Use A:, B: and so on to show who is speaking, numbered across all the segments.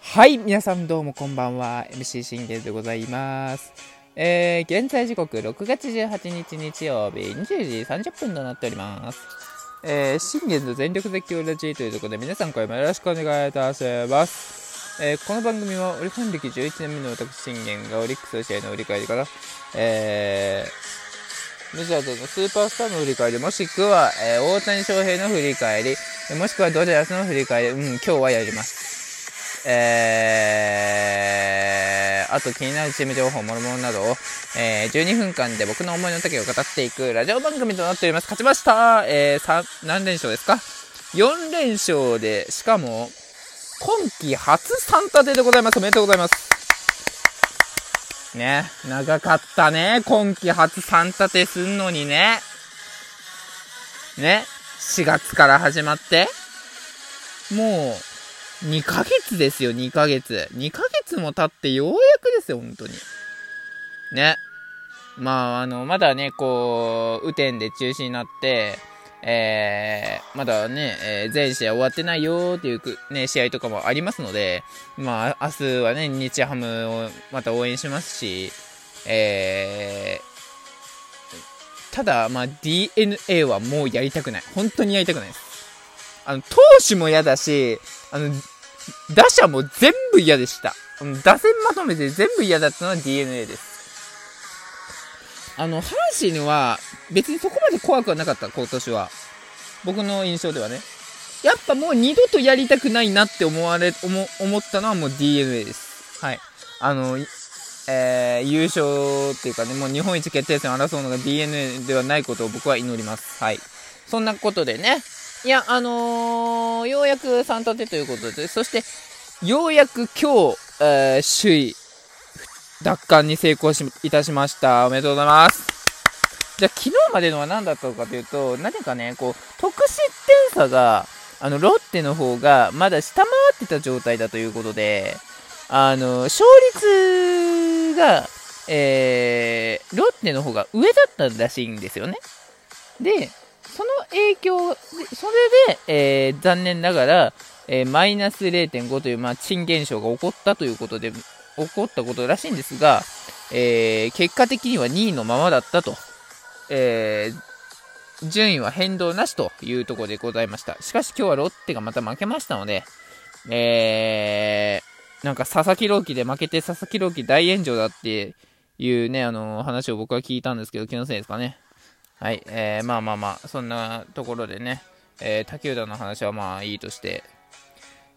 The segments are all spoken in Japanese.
A: はい、皆さんどうもこんばんは。MC 信玄でございます。えー、現在時刻6月18日日曜日20時30分となっております。えー、信玄の全力絶叫ラジーというところで皆さん声もよろしくお願いいたします。えー、この番組はオリファン歴11年目の私信玄がオリックスの試合の振り返りから、えー、メジャーでのスーパースターの振り返り、もしくは、えー、大谷翔平の振り返り、もしくはドジャースの振り返り、うん、今日はやります。えー、あと気になるチーム情報、もろもろなどを、えー、12分間で僕の思いの丈を語っていくラジオ番組となっております。勝ちましたえー、何連勝ですか ?4 連勝で、しかも、今季初3立てでございます。おめでとうございます。ね、長かったね。今季初3立てすんのにね。ね、4月から始まって、もう、2ヶ月ですよ、2ヶ月。2ヶ月も経ってようやくですよ、本当に。ね。まあ、あの、まだね、こう、雨天で中止になって、えー、まだね、えー、全試合終わってないよっていう、ね、試合とかもありますので、まあ、明日はね、日ハムをまた応援しますし、えー、ただ、まあ、DNA はもうやりたくない。本当にやりたくないです。あの、投手も嫌だし、あの、打者も全部嫌でした。打線まとめて全部嫌だったのは DNA です。あの、阪神は別にそこまで怖くはなかった、今年は。僕の印象ではね。やっぱもう二度とやりたくないなって思われ、思、思ったのはもう DNA です。はい。あの、えー、優勝っていうかね、もう日本一決定戦を争うのが DNA ではないことを僕は祈ります。はい。そんなことでね、いや、あのー、ようやく3立てということで、そして、ようやく今日、えー、首位、奪還に成功しいたしました。おめでとうございます。じゃあ、昨日までのは何だったのかというと、何かね、こう、得失点差が、あの、ロッテの方がまだ下回ってた状態だということで、あの、勝率が、えー、ロッテの方が上だったらしいんですよね。で、その影響、それで、えー、残念ながら、えー、マイナス0.5という、まあ、賃現象が起こったということで、起こったことらしいんですが、えー、結果的には2位のままだったと、えー、順位は変動なしというところでございました。しかし今日はロッテがまた負けましたので、えー、なんか佐々木朗希で負けて佐々木朗希大炎上だっていうね、あの話を僕は聞いたんですけど、気のせいですかね。はい、えー、まあまあまあ、そんなところでね、えー、竹浦の話はまあいいとして、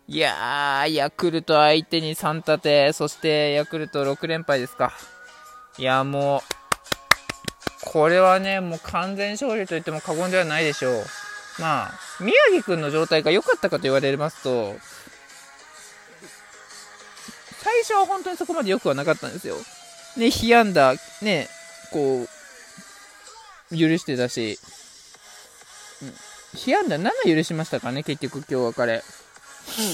A: いやー、ヤクルト相手に3立て、そしてヤクルト6連敗ですか。いや、もう、これはね、もう完全勝利と言っても過言ではないでしょう。まあ、宮城くんの状態が良かったかと言われますと、最初は本当にそこまで良くはなかったんですよ。ね、被安打、ね、こう、許してたし、被安打7許しましたかね、結局今日は彼。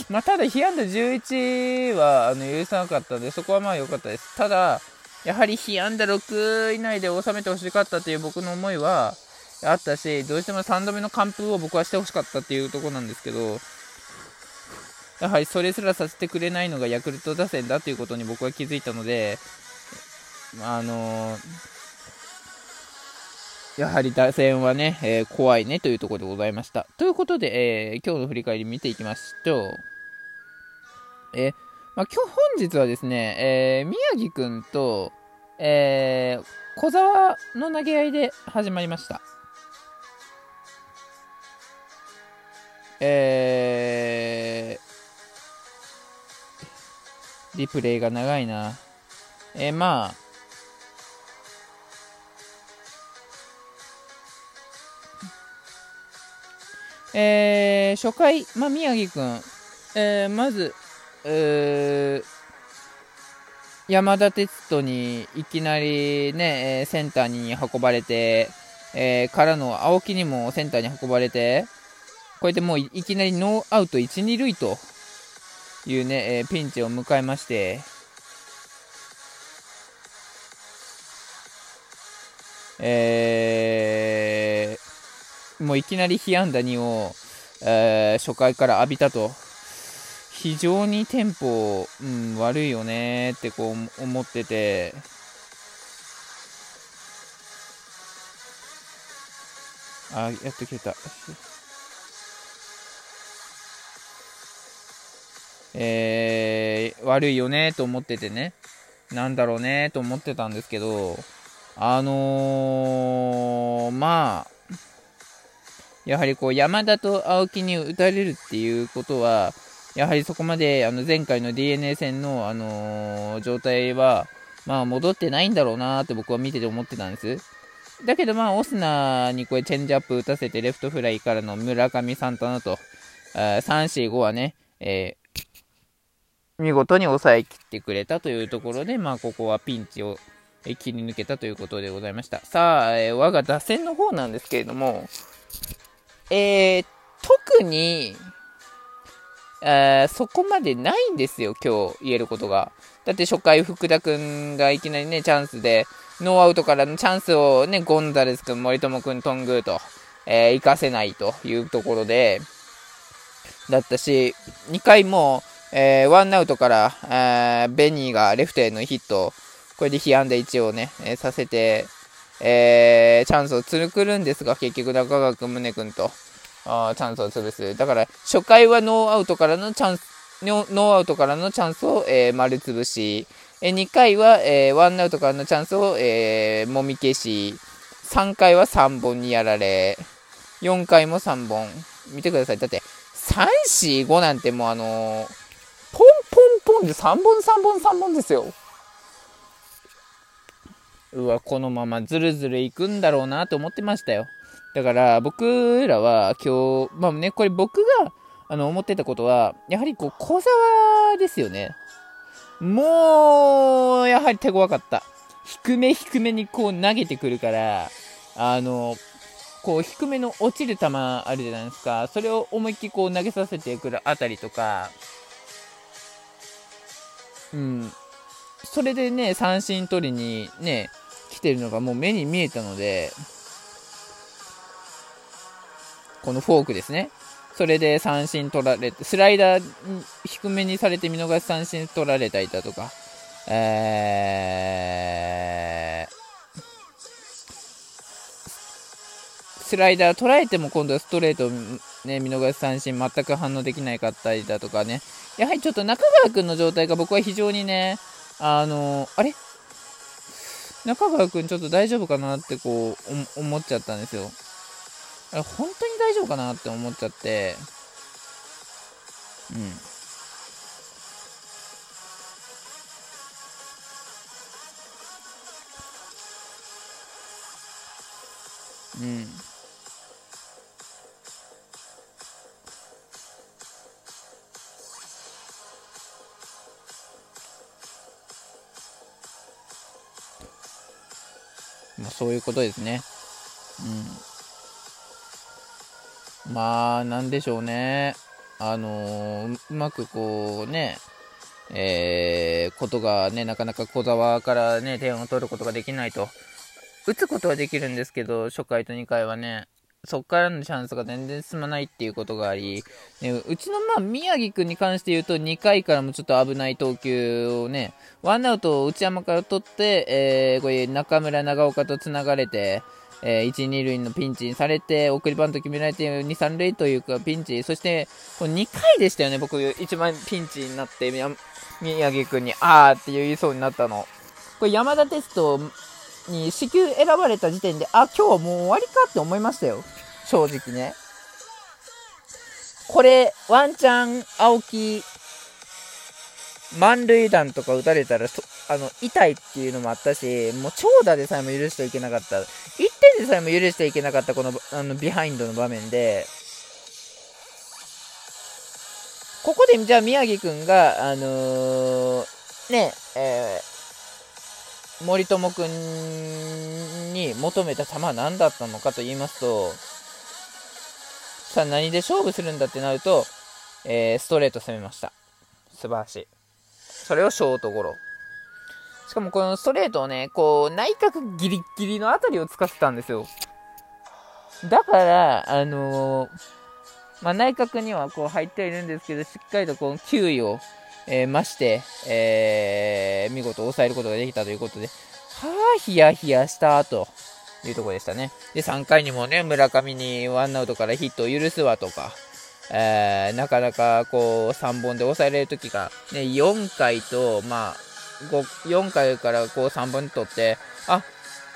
A: まあ、ただ、被安打11はあの許さなかったので、そこはまあ良かったです。ただ、やはり被安打6以内で収めてほしかったという僕の思いはあったし、どうしても3度目の完封を僕はしてほしかったっていうところなんですけど、やはりそれすらさせてくれないのがヤクルト打線だということに僕は気づいたので、あのーやはり打線はね、えー、怖いねというところでございました。ということで、えー、今日の振り返り見ていきますと、えー、まあ、今日本日はですね、え宮城くんと、え小沢の投げ合いで始まりました。えリプレイが長いな。えまあ、えー、初回、まあ、宮城君、えー、まず、えー、山田哲人にいきなりね、センターに運ばれて、えー、からの青木にもセンターに運ばれて、こうやってもういきなりノーアウト1、2塁というね、えー、ピンチを迎えまして、えー、もういきなり被安打2を、えー、初回から浴びたと。非常にテンポ、うん、悪いよねってこう思ってて、あ、やっと消えた。えー、悪いよねと思っててね、なんだろうねと思ってたんですけど、あのー、まあ、やはりこう山田と青木に打たれるっていうことは、やはりそこまであの前回の DNA 戦の、あのー、状態は、まあ、戻ってないんだろうなって僕は見てて思ってたんです。だけど、まあ、オスナにこれチェンジアップ打たせてレフトフライからの村上サンタナと、3、4、5はね、えー、見事に抑えきってくれたというところで、まあ、ここはピンチを切り抜けたということでございました。さあ、えー、我が打線の方なんですけれども、えー、特に、えー、そこまでないんですよ、今日言えることが。だって初回、福田君がいきなりね、チャンスで、ノーアウトからのチャンスをね、ゴンザレス君、森友君、頓宮と、えー、活かせないというところで、だったし、2回も、えー、ワンアウトから、えー、ベニーがレフトへのヒット、これで被安打1をね、えー、させて、えー、チャンスをつくるんですが、結局中川君、宗君と、あチャンスを潰す。だから、初回はノーアウトからのチャンス、ノーアウトからのチャンスを、えー、丸潰し、えー、2回は、えー、ワンアウトからのチャンスを、えー、もみ消し、3回は3本にやられ、4回も3本。見てください。だって、3、4、5なんてもうあのー、ポンポンポンで3本3本3本ですよ。うわ、このままずるずるいくんだろうなと思ってましたよ。だから僕らは今日、まあね、これ僕があの思ってたことは、やはりこう、小沢ですよね。もう、やはり手強かった。低め低めにこう投げてくるから、あの、こう低めの落ちる球あるじゃないですか。それを思いっきりこう投げさせてくるあたりとか、うん。それでね、三振取りにね、てるのがもう目に見えたので、このフォークですね。それで三振取られて、スライダー低めにされて見逃し三振取られたりだとか、えー、スライダー捉えても今度はストレート、ね、見逃し三振全く反応できないかったりだとかね、やはりちょっと中川君の状態が僕は非常にね、あのあれ？中川君ちょっと大丈夫かなってこう思っちゃったんですよ。あれ本当に大丈夫かなって思っちゃって、うん。うん。まあ、そういうことですね。うん。まあ、なんでしょうね。あのー、うまくこうね、えー、ことがね、なかなか小沢からね、点を取ることができないと。打つことはできるんですけど、初回と2回はね、そこからのチャンスが全然進まないっていうことがあり、ね、うちのまあ宮城君に関して言うと2回からもちょっと危ない投球をね、ワンアウトを内山から取って、えー、これ中村長岡と繋がれて、えー、1、2塁のピンチにされて、送りバント決められて、2、3塁というかピンチ、そして、こ2回でしたよね、僕、一番ピンチになって、宮城君に、あーって言いそうになったの。これ山田テストに支給選ばれた時点で、あ、今日はもう終わりかって思いましたよ。正直ね。これ、ワンチャン、青木、満塁弾とか打たれたら、あの、痛いっていうのもあったし、もう長打でさえも許してはいけなかった。1点でさえも許してはいけなかったこの、あの、ビハインドの場面で、ここで、じゃあ宮城くんが、あのー、ね、えー森友君に求めた球は何だったのかと言いますと、さあ何で勝負するんだってなると、えー、ストレート攻めました。素晴らしい。それをショートゴロ。しかもこのストレートをね、こう、内角ギリギリのあたりを使ってたんですよ。だから、あのー、まあ、内角にはこう入っているんですけど、しっかりとこう球威を、えー、増して、えー、見事抑えることができたということで、はあ、ヒヤヒヤしたというところでしたね。で、3回にもね、村上にワンアウトからヒットを許すわとか、えー、なかなかこう3本で抑えられる時が、ね、4回と、まあ、4回からこう3本取って、あ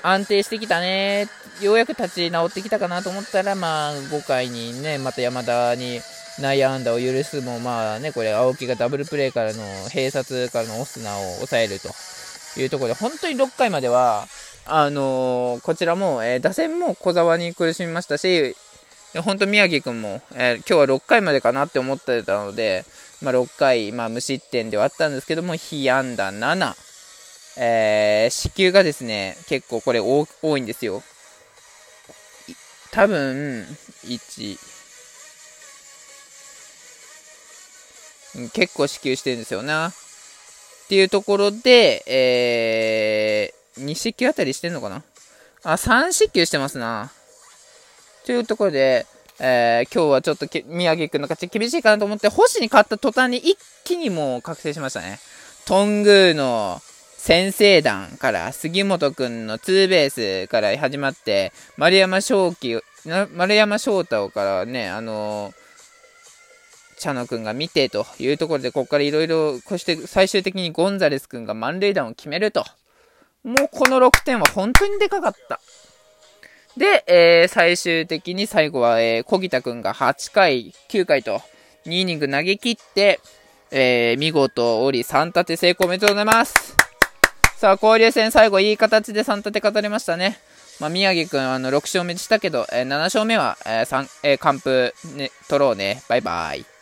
A: 安定してきたね、ようやく立ち直ってきたかなと思ったら、まあ、5回にね、また山田に内野安打を許すも、まあね、これ、青木がダブルプレーからの、併殺からのオスナを抑えるというところで、本当に6回までは、あのー、こちらも、えー、打線も小沢に苦しみましたし、本当宮城君も、えー、今日は6回までかなって思ってたので、まあ、6回、まあ、無失点ではあったんですけども、被安打7、えー、支給がですね、結構これ多いんですよ。多分、1、結構支給してるんですよな。っていうところで、えー、2支給あたりしてんのかな？あ、3支給してますな。というところで、えー、今日はちょっと宮城君の勝ち厳しいかなと思って、星に勝った途端に一気にもう覚醒しましたね。頓宮の先制弾から杉本君のツーベースから始まって、丸山翔輝、丸山翔太からね、あのー、茶野君が見てというところで、ここからいろいろ、そして最終的にゴンザレス君が満塁弾を決めると。もうこの6点は本当にでかかった。で、えー、最終的に最後は、えー、小木田くんが8回、9回と、2イニング投げ切って、えー、見事、折り3立て成功おめでとうございます。さあ、交流戦最後いい形で3立て語りましたね。まあ、宮城くん、あの、6勝目でしたけど、えー、7勝目は、えー、3、えー、完封、ね、取ろうね。バイバイ。